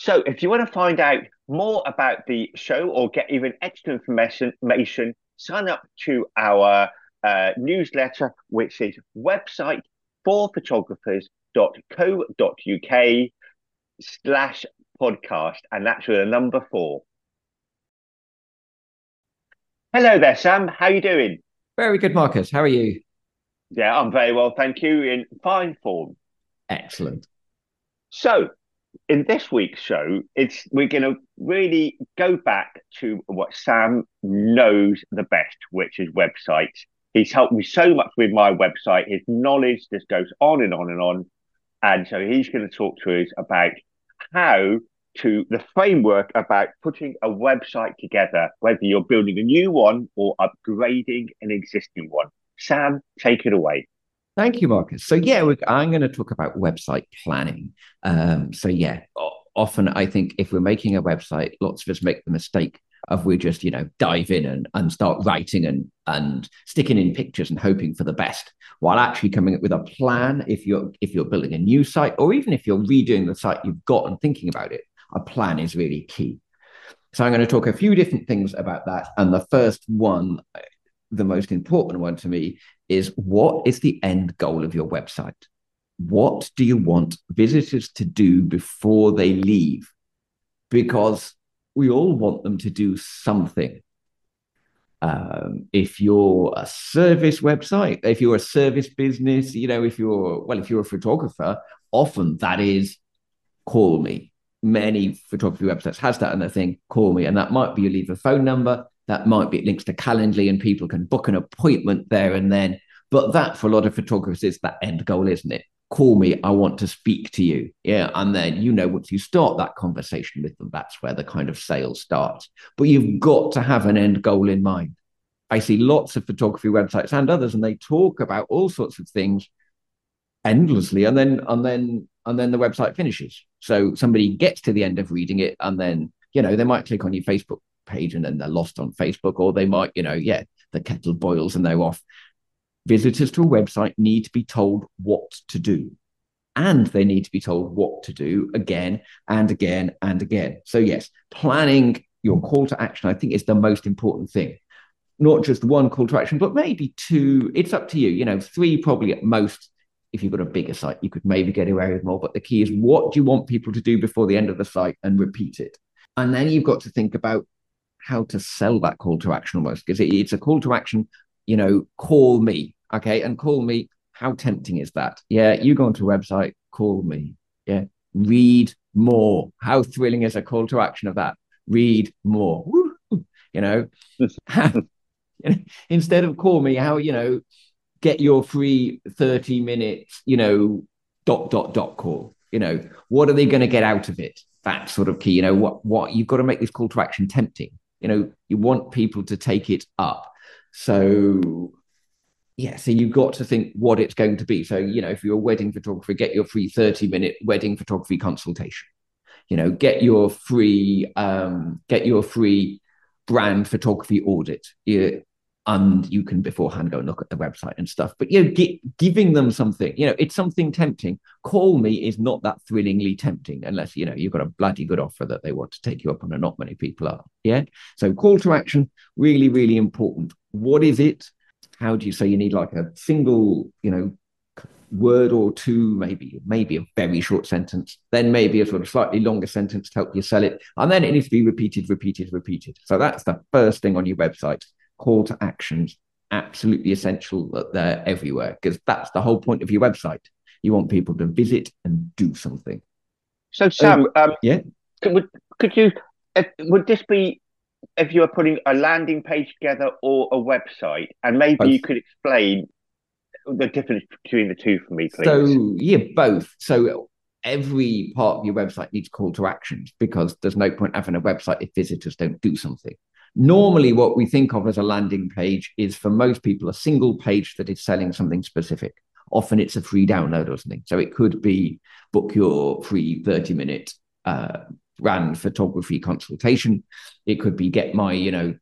So, if you want to find out more about the show or get even extra information, sign up to our uh, newsletter, which is website for photographers.co.uk slash podcast, and that's with a number four. Hello there, Sam. How are you doing? Very good, Marcus. How are you? Yeah, I'm very well, thank you. In fine form. Excellent. So, in this week's show, it's we're going to really go back to what Sam knows the best, which is websites. He's helped me so much with my website. His knowledge just goes on and on and on. And so he's going to talk to us about how to the framework about putting a website together, whether you're building a new one or upgrading an existing one. Sam, take it away. Thank you, Marcus. So, yeah, I'm going to talk about website planning. Um, so, yeah, often I think if we're making a website, lots of us make the mistake of we just, you know, dive in and, and start writing and, and sticking in pictures and hoping for the best while actually coming up with a plan if you're if you're building a new site or even if you're redoing the site you've got and thinking about it a plan is really key so i'm going to talk a few different things about that and the first one the most important one to me is what is the end goal of your website what do you want visitors to do before they leave because we all want them to do something um, if you're a service website, if you're a service business, you know, if you're, well, if you're a photographer, often that is call me. Many photography websites has that and the thing, call me. And that might be you leave a phone number, that might be links to Calendly and people can book an appointment there and then. But that for a lot of photographers is that end goal, isn't it? call me i want to speak to you yeah and then you know once you start that conversation with them that's where the kind of sale starts but you've got to have an end goal in mind i see lots of photography websites and others and they talk about all sorts of things endlessly and then and then and then the website finishes so somebody gets to the end of reading it and then you know they might click on your facebook page and then they're lost on facebook or they might you know yeah the kettle boils and they're off visitors to a website need to be told what to do. And they need to be told what to do again and again and again. So, yes, planning your call to action, I think, is the most important thing. Not just one call to action, but maybe two. It's up to you. You know, three probably at most. If you've got a bigger site, you could maybe get away with more. But the key is what do you want people to do before the end of the site and repeat it? And then you've got to think about how to sell that call to action almost because it's a call to action you know, call me. Okay. And call me. How tempting is that? Yeah. You go onto a website, call me. Yeah. Read more. How thrilling is a call to action of that? Read more. Woo! You know, instead of call me, how, you know, get your free 30 minutes, you know, dot, dot, dot call. You know, what are they going to get out of it? That sort of key. You know, what, what you've got to make this call to action tempting. You know, you want people to take it up. So yeah, so you've got to think what it's going to be. So, you know, if you're a wedding photographer, get your free 30 minute wedding photography consultation. You know, get your free um, get your free brand photography audit. And you can beforehand go and look at the website and stuff. But you know, giving them something, you know, it's something tempting. Call me is not that thrillingly tempting unless you know you've got a bloody good offer that they want to take you up on, and not many people are. Yeah. So call to action, really, really important. What is it? How do you say you need like a single, you know, word or two, maybe, maybe a very short sentence, then maybe a sort of slightly longer sentence to help you sell it. And then it needs to be repeated, repeated, repeated. So that's the first thing on your website call to actions absolutely essential that they're everywhere because that's the whole point of your website. You want people to visit and do something. So, Sam, oh, um, yeah, could, could you? would this be if you were putting a landing page together or a website? And maybe both. you could explain the difference between the two for me, please. So, yeah, both. So, every part of your website needs call to actions because there's no point having a website if visitors don't do something. Normally, what we think of as a landing page is for most people a single page that is selling something specific. Often it's a free download or something. So it could be book your free 30 minute uh, brand photography consultation. It could be get my, you know,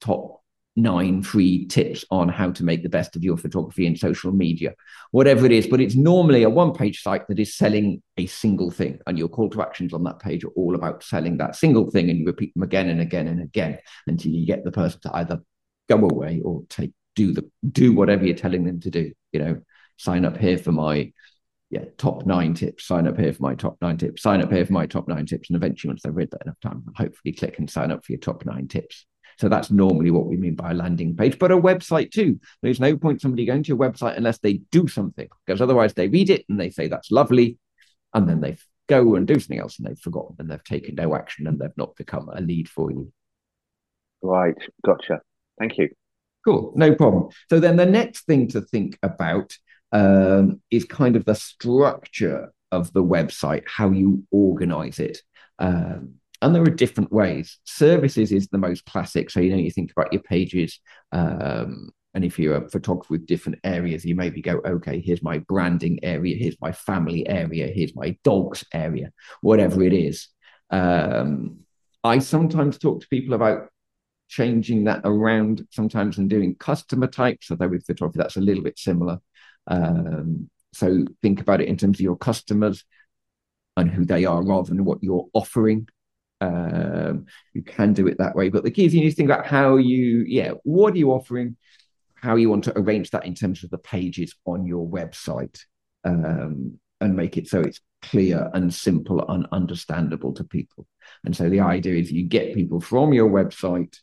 top nine free tips on how to make the best of your photography in social media, whatever it is. But it's normally a one page site that is selling a single thing. And your call to actions on that page are all about selling that single thing. And you repeat them again and again and again until you get the person to either go away or take do the do whatever you're telling them to do. You know, sign up here for my yeah, top nine tips, sign up here for my top nine tips, sign up here for my top nine tips. And eventually, once they've read that enough time, hopefully click and sign up for your top nine tips. So that's normally what we mean by a landing page, but a website too. There's no point somebody going to your website unless they do something, because otherwise they read it and they say that's lovely, and then they go and do something else and they've forgotten and they've taken no action and they've not become a lead for you. Right, gotcha. Thank you. Cool, no problem. So then the next thing to think about um, is kind of the structure of the website, how you organize it. Um, and there are different ways. Services is the most classic. So, you know, you think about your pages. Um, and if you're a photographer with different areas, you maybe go, okay, here's my branding area, here's my family area, here's my dogs area, whatever it is. Um, I sometimes talk to people about changing that around sometimes and doing customer types. Although with photography, that's a little bit similar. Um, so think about it in terms of your customers and who they are rather than what you're offering. Um, you can do it that way, but the key is you need to think about how you, yeah, what are you offering, how you want to arrange that in terms of the pages on your website, um, and make it so it's clear and simple and understandable to people. And so the idea is you get people from your website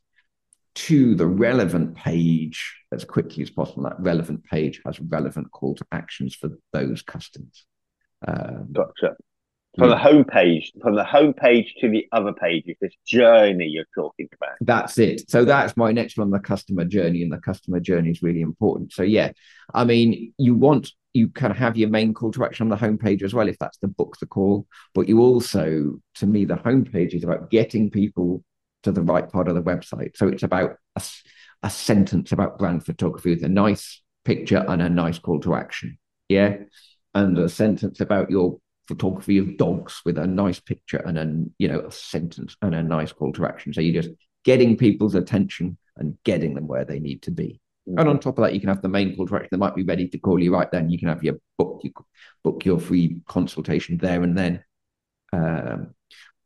to the relevant page as quickly as possible. That relevant page has relevant call to actions for those customers. Um, gotcha. From the hmm. home page, from the home page to the other pages, this journey you're talking about. That's it. So that's my next one, the customer journey, and the customer journey is really important. So yeah, I mean, you want you can have your main call to action on the homepage as well, if that's the book the call. But you also, to me, the homepage is about getting people to the right part of the website. So it's about a, a sentence about brand photography with a nice picture and a nice call to action. Yeah. And a sentence about your photography of dogs with a nice picture and a you know a sentence and a nice call to action. So you're just getting people's attention and getting them where they need to be. Mm-hmm. And on top of that, you can have the main call to action. They might be ready to call you right then. You can have your book, you book your free consultation there and then. Um,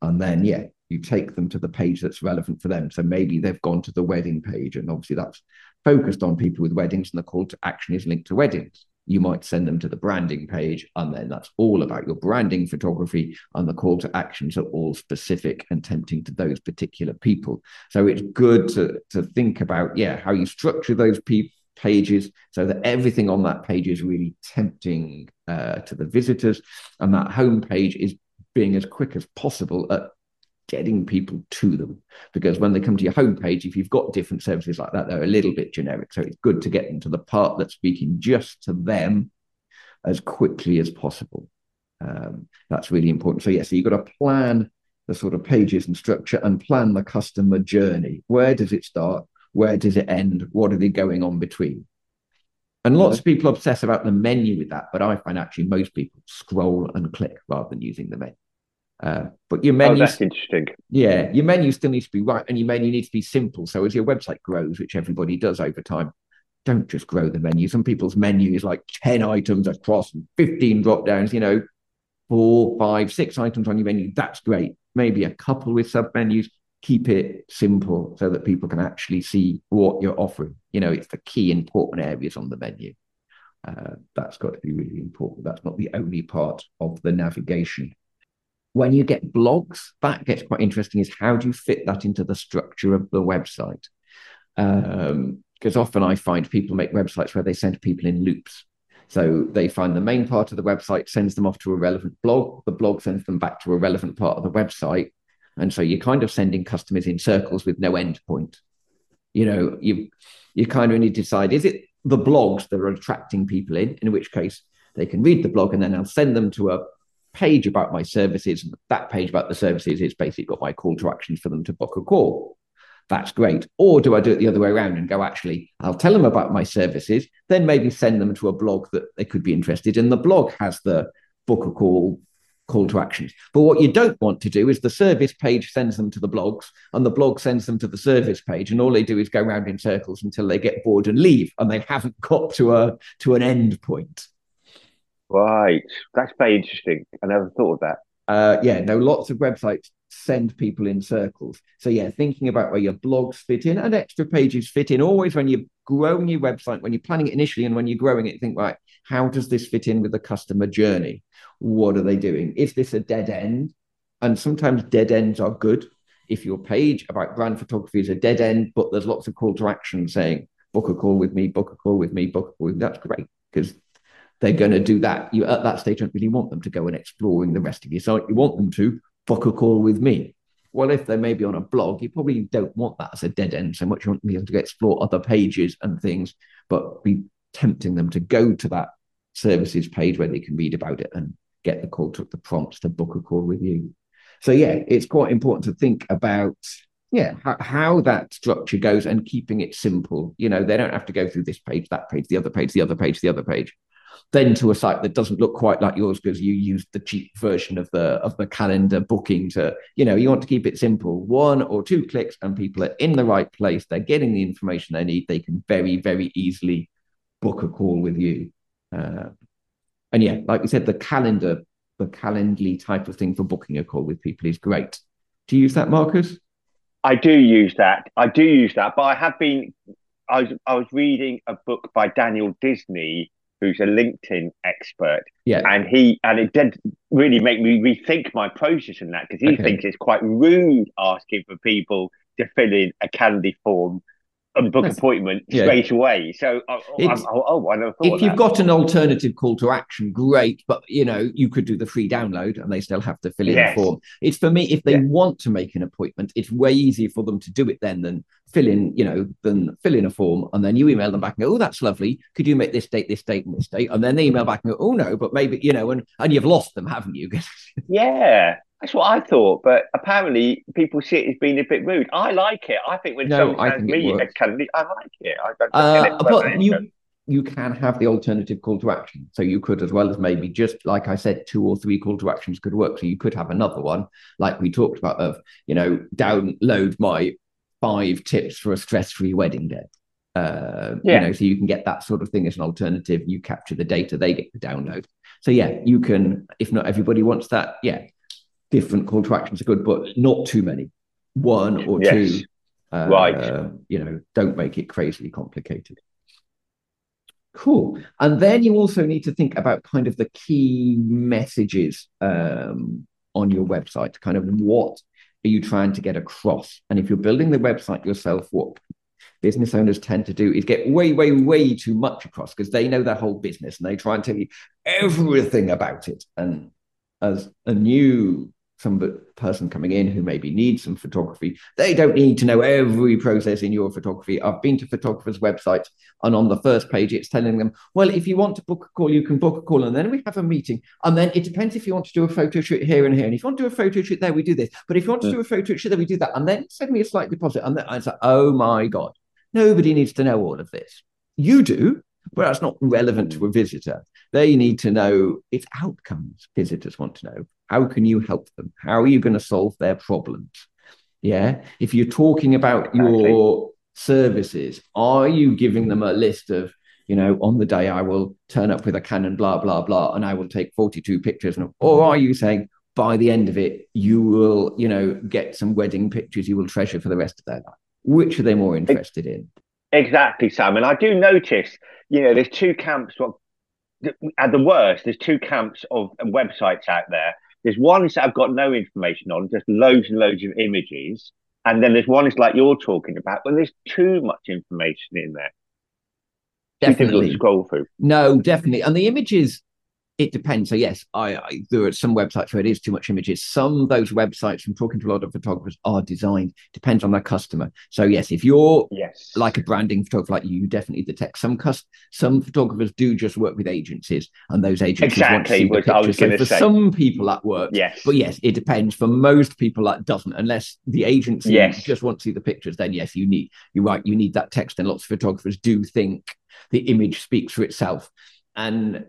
and then yeah, you take them to the page that's relevant for them. So maybe they've gone to the wedding page, and obviously that's focused on people with weddings, and the call to action is linked to weddings. You might send them to the branding page, and then that's all about your branding photography, and the call to actions are all specific and tempting to those particular people. So it's good to, to think about, yeah, how you structure those pe- pages so that everything on that page is really tempting uh, to the visitors, and that home page is being as quick as possible at getting people to them. Because when they come to your homepage, if you've got different services like that, they're a little bit generic. So it's good to get them to the part that's speaking just to them as quickly as possible. Um, that's really important. So, yeah, so you've got to plan the sort of pages and structure and plan the customer journey. Where does it start? Where does it end? What are they going on between? And lots of people obsess about the menu with that, but I find actually most people scroll and click rather than using the menu. Uh, but your menu, oh, that's interesting. Yeah, your menu still needs to be right, and your menu needs to be simple. So as your website grows, which everybody does over time, don't just grow the menu. Some people's menu is like ten items across fifteen drop downs. You know, four, five, six items on your menu. That's great. Maybe a couple with sub menus. Keep it simple so that people can actually see what you're offering. You know, it's the key important areas on the menu. Uh, that's got to be really important. That's not the only part of the navigation when you get blogs, that gets quite interesting is how do you fit that into the structure of the website? Because um, often I find people make websites where they send people in loops. So they find the main part of the website, sends them off to a relevant blog. The blog sends them back to a relevant part of the website. And so you're kind of sending customers in circles with no end point. You know, you you kind of need to decide is it the blogs that are attracting people in, in which case they can read the blog and then I'll send them to a page about my services. And that page about the services is basically got my call to actions for them to book a call. That's great. Or do I do it the other way around and go, actually, I'll tell them about my services, then maybe send them to a blog that they could be interested in. The blog has the book a call call to actions. But what you don't want to do is the service page sends them to the blogs and the blog sends them to the service page. And all they do is go around in circles until they get bored and leave and they haven't got to a to an end point. Right. That's very interesting. I never thought of that. Uh, yeah, no, lots of websites send people in circles. So yeah, thinking about where your blogs fit in and extra pages fit in. Always when you're growing your website, when you're planning it initially and when you're growing it, think, right, how does this fit in with the customer journey? What are they doing? Is this a dead end? And sometimes dead ends are good. If your page about brand photography is a dead end, but there's lots of call to action saying, book a call with me, book a call with me, book a call with me, that's great because they're going to do that. You at that stage don't really want them to go and exploring the rest of your site. You want them to book a call with me. Well, if they're maybe on a blog, you probably don't want that as a dead end so much. You want them to explore other pages and things, but be tempting them to go to that services page where they can read about it and get the call to the prompts to book a call with you. So yeah, it's quite important to think about yeah how, how, that structure goes and keeping it simple. You know, they don't have to go through this page, that page, the other page, the other page, the other page then to a site that doesn't look quite like yours because you used the cheap version of the of the calendar booking to you know you want to keep it simple. One or two clicks and people are in the right place. They're getting the information they need. They can very very easily book a call with you. Uh, and yeah like we said the calendar the calendly type of thing for booking a call with people is great. Do you use that marcus? I do use that. I do use that but i have been I was, I was reading a book by Daniel Disney who's a LinkedIn expert. Yeah. And he and it did really make me rethink my process in that because he okay. thinks it's quite rude asking for people to fill in a Calendly form and book That's, appointment yeah. straight away. So, oh, oh, oh, I never thought if you've got an alternative call to action, great. But you know, you could do the free download, and they still have to fill in yes. the form. It's for me if they yeah. want to make an appointment, it's way easier for them to do it then than fill in, you know, than fill in a form, and then you email them back and go, "Oh, that's lovely. Could you make this date, this date, and this date?" And then they email back and go, "Oh no, but maybe you know," and and you've lost them, haven't you? yeah. That's what I thought, but apparently people see it as being a bit rude. I like it. I think when no, someone tells me a Calendly, I like it. I don't uh, but you you can have the alternative call to action. So you could, as well as maybe just like I said, two or three call to actions could work. So you could have another one, like we talked about, of you know, download my five tips for a stress-free wedding day. Uh, yeah. You know, so you can get that sort of thing as an alternative. You capture the data, they get the download. So yeah, you can. If not everybody wants that, yeah, different call to actions are good, but not too many. One or yes. two. Uh, right. You know, don't make it crazily complicated. Cool. And then you also need to think about kind of the key messages um, on your website, kind of what are you trying to get across? And if you're building the website yourself, what business owners tend to do is get way, way, way too much across because they know their whole business and they try and tell you everything about it. And as a new some person coming in who maybe needs some photography. They don't need to know every process in your photography. I've been to photographers' websites, and on the first page, it's telling them, well, if you want to book a call, you can book a call, and then we have a meeting. And then it depends if you want to do a photo shoot here and here. And if you want to do a photo shoot there, we do this. But if you want to do a photo shoot there, we do that. And then send me a slight deposit. And then I say, oh my God, nobody needs to know all of this. You do, but that's not relevant to a visitor. They need to know its outcomes. Visitors want to know how can you help them? How are you going to solve their problems? Yeah. If you're talking about exactly. your services, are you giving them a list of, you know, on the day I will turn up with a Canon, blah, blah, blah, and I will take 42 pictures? And, Or are you saying, by the end of it, you will, you know, get some wedding pictures you will treasure for the rest of their life? Which are they more interested in? Exactly, Sam. And I do notice, you know, there's two camps. Well, at the worst, there's two camps of websites out there there's ones that I've got no information on, just loads and loads of images. And then there's one is like you're talking about when there's too much information in there. Definitely. scroll through. No, definitely. And the images it depends. So yes, I, I, there are some websites where it is too much images. Some of those websites, from talking to a lot of photographers, are designed depends on their customer. So yes, if you're yes like a branding photographer like you, you definitely detect some cust- some photographers do just work with agencies, and those agencies exactly want to see the pictures. So for say. some people that works. Yes, but yes, it depends. For most people that doesn't, unless the agency yes. just want to see the pictures. Then yes, you need you're right. You need that text, and lots of photographers do think the image speaks for itself. And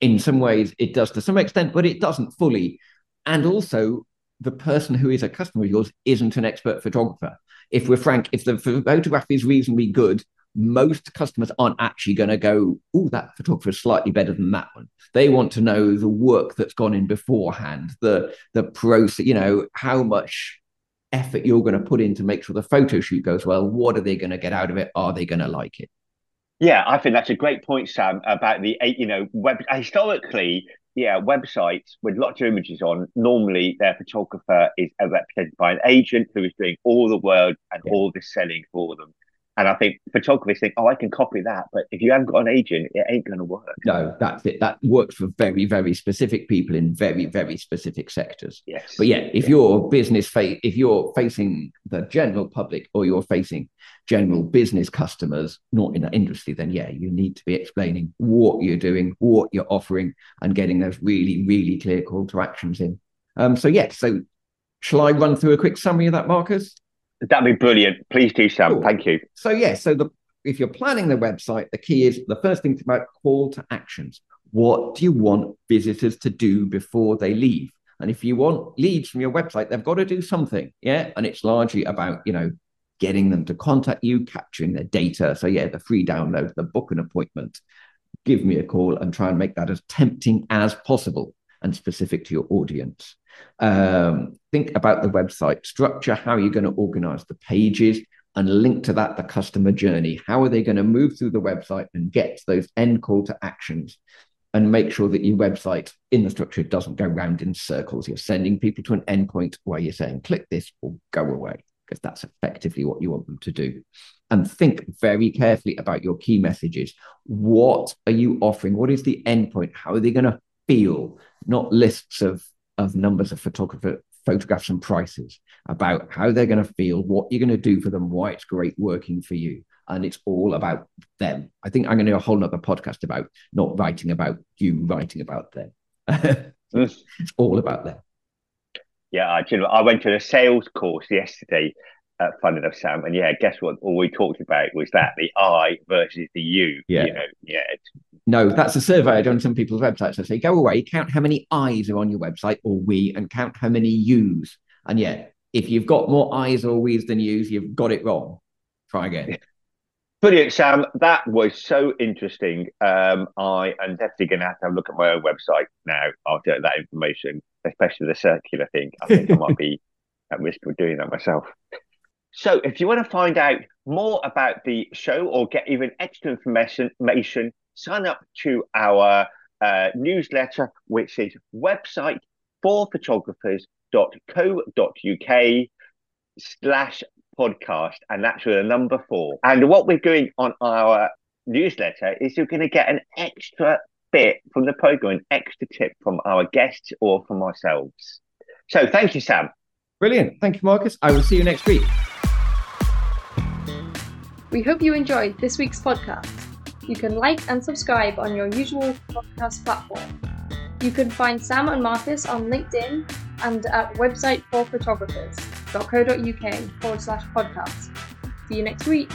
in some ways it does to some extent, but it doesn't fully. And also, the person who is a customer of yours isn't an expert photographer. If we're frank, if the photograph is reasonably good, most customers aren't actually going to go, oh, that photographer is slightly better than that one. They want to know the work that's gone in beforehand, the the process, you know, how much effort you're going to put in to make sure the photo shoot goes well. What are they going to get out of it? Are they going to like it? Yeah, I think that's a great point, Sam, about the eh, you know web. Uh, historically, yeah, websites with lots of images on. Normally, their photographer is uh, represented by an agent who is doing all the work and yeah. all the selling for them. And I think photographers think, oh, I can copy that. But if you haven't got an agent, it ain't going to work. No, that's it. That works for very, very specific people in very, very specific sectors. Yes. But yeah, if you're business face, if you're facing the general public or you're facing general business customers, not in that industry, then yeah, you need to be explaining what you're doing, what you're offering, and getting those really, really clear call to actions in. Um, so yeah, so shall I run through a quick summary of that, Marcus? That'd be brilliant. Please do, Sam. Cool. Thank you. So yeah, so the if you're planning the website, the key is the first thing about call to actions. What do you want visitors to do before they leave? And if you want leads from your website, they've got to do something. Yeah. And it's largely about, you know, getting them to contact you, capturing their data. So yeah, the free download, the book an appointment, give me a call and try and make that as tempting as possible and specific to your audience. Um, think about the website structure. How are you going to organize the pages? And link to that the customer journey. How are they going to move through the website and get those end call to actions and make sure that your website in the structure doesn't go round in circles. You're sending people to an endpoint where you're saying, click this or go away, because that's effectively what you want them to do. And think very carefully about your key messages. What are you offering? What is the endpoint? How are they going to feel? Not lists of of numbers of photographer photographs and prices about how they're going to feel, what you're going to do for them, why it's great working for you. And it's all about them. I think I'm going to do a whole other podcast about not writing about you, writing about them. Mm. it's all about them. Yeah, I, you know, I went to a sales course yesterday uh, fun enough, Sam. And yeah, guess what? All we talked about was that the I versus the you. Yeah. You know, yeah. No, that's a survey I done on some people's websites. I say, go away, count how many I's are on your website or we, and count how many U's. And yeah, if you've got more I's or we's than U's, you've got it wrong. Try again. Brilliant, Sam. That was so interesting. Um, I am definitely going to have to have a look at my own website now after that information, especially the circular thing. I think I might be at risk of doing that myself. So, if you want to find out more about the show or get even extra information, sign up to our uh, newsletter, which is website for photographers.co.uk slash podcast. And that's with a number four. And what we're doing on our newsletter is you're going to get an extra bit from the program, an extra tip from our guests or from ourselves. So, thank you, Sam. Brilliant. Thank you, Marcus. I will see you next week. We hope you enjoyed this week's podcast. You can like and subscribe on your usual podcast platform. You can find Sam and Marcus on LinkedIn and at website for photographers.co.uk forward slash podcast. See you next week.